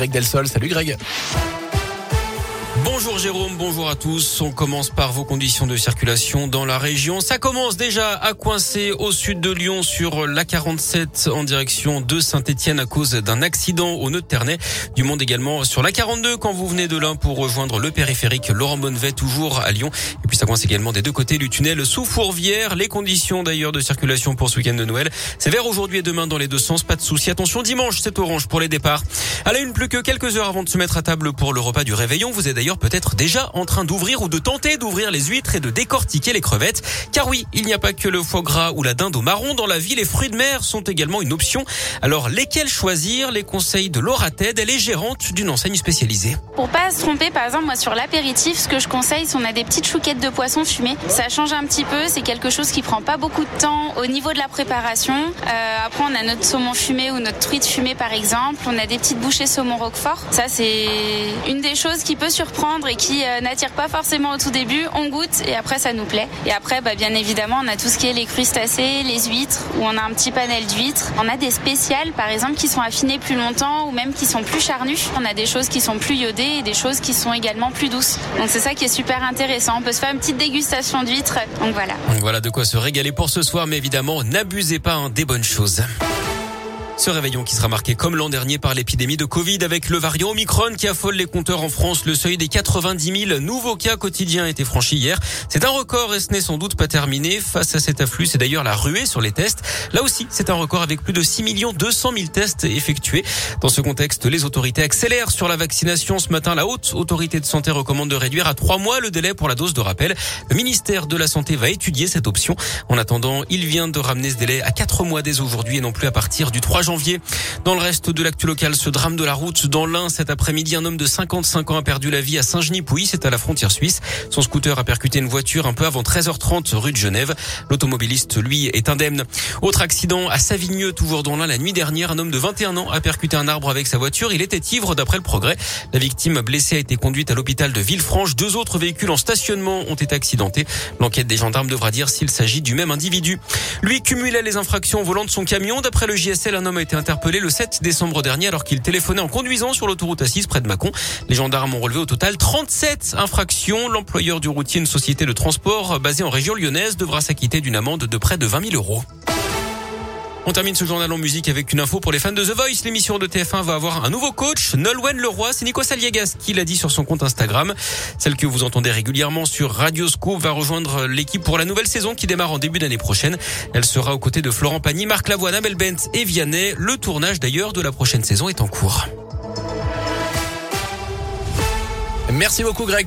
Greg Delsol. Salut Greg. Bonjour Jérôme, bonjour à tous. On commence par vos conditions de circulation dans la région. Ça commence déjà à coincer au sud de Lyon sur la 47 en direction de Saint-Etienne à cause d'un accident au nœud de Ternay. Du monde également sur la 42 quand vous venez de là pour rejoindre le périphérique Laurent Bonnevet toujours à Lyon. Et puis ça coince également des deux côtés du tunnel sous Fourvière. Les conditions d'ailleurs de circulation pour ce week-end de Noël. C'est vert aujourd'hui et demain dans les deux sens. Pas de souci. Attention dimanche, c'est orange pour les départs. À la une plus que quelques heures avant de se mettre à table pour le repas du réveillon. Vous d'ailleurs peut-être déjà en train d'ouvrir ou de tenter d'ouvrir les huîtres et de décortiquer les crevettes. Car oui, il n'y a pas que le foie gras ou la dinde au marron dans la vie. Les fruits de mer sont également une option. Alors, lesquels choisir? Les conseils de Laura Ted. Elle est gérante d'une enseigne spécialisée. Pour pas se tromper, par exemple, moi sur l'apéritif, ce que je conseille, c'est on a des petites chouquettes de poisson fumées. Ça change un petit peu. C'est quelque chose qui prend pas beaucoup de temps au niveau de la préparation. Euh, après, on a notre saumon fumé ou notre truite fumée, par exemple. On a des petites bouchées saumon roquefort. Ça, c'est une des choses qui peut surprendre et qui euh, n'attire pas forcément au tout début. On goûte et après ça nous plaît. Et après, bah, bien évidemment, on a tout ce qui est les crustacés, les huîtres, où on a un petit panel d'huîtres. On a des spéciales, par exemple, qui sont affinées plus longtemps ou même qui sont plus charnues. On a des choses qui sont plus iodées et des choses qui sont également plus douces. Donc c'est ça qui est super intéressant. On peut se faire une petite dégustation d'huîtres. Donc voilà. Voilà de quoi se régaler pour ce soir, mais évidemment, n'abusez pas hein, des bonnes choses. Ce réveillon qui sera marqué comme l'an dernier par l'épidémie de Covid avec le variant Omicron qui affole les compteurs en France. Le seuil des 90 000 nouveaux cas quotidiens a été franchi hier. C'est un record et ce n'est sans doute pas terminé. Face à cet afflux, c'est d'ailleurs la ruée sur les tests. Là aussi, c'est un record avec plus de 6 200 000 tests effectués. Dans ce contexte, les autorités accélèrent sur la vaccination. Ce matin, la haute autorité de santé recommande de réduire à trois mois le délai pour la dose de rappel. Le ministère de la Santé va étudier cette option. En attendant, il vient de ramener ce délai à quatre mois dès aujourd'hui et non plus à partir du 3 janvier Dans le reste de l'actu local, ce drame de la route dans l'Ain cet après-midi, un homme de 55 ans a perdu la vie à Saint-Genis-Pouilly, c'est à la frontière suisse. Son scooter a percuté une voiture un peu avant 13h30 rue de Genève. L'automobiliste, lui, est indemne. Autre accident à Savigneux, toujours dans l'Ain, la nuit dernière, un homme de 21 ans a percuté un arbre avec sa voiture. Il était ivre d'après le progrès. La victime blessée a été conduite à l'hôpital de Villefranche. Deux autres véhicules en stationnement ont été accidentés. L'enquête des gendarmes devra dire s'il s'agit du même individu. Lui cumulait les infractions au volant de son camion. D'après le JSL, un homme a été interpellé le 7 décembre dernier alors qu'il téléphonait en conduisant sur l'autoroute A6 près de Mâcon. Les gendarmes ont relevé au total 37 infractions. L'employeur du routier, une société de transport basée en région lyonnaise, devra s'acquitter d'une amende de près de 20 000 euros. On termine ce journal en musique avec une info pour les fans de The Voice. L'émission de TF1 va avoir un nouveau coach, Nolwenn Leroy. C'est Nico Saliegas qui l'a dit sur son compte Instagram. Celle que vous entendez régulièrement sur Radio Scoop va rejoindre l'équipe pour la nouvelle saison qui démarre en début d'année prochaine. Elle sera aux côtés de Florent Pagny, Marc Lavoine, Amel Bent et Vianney. Le tournage d'ailleurs de la prochaine saison est en cours. Merci beaucoup Greg.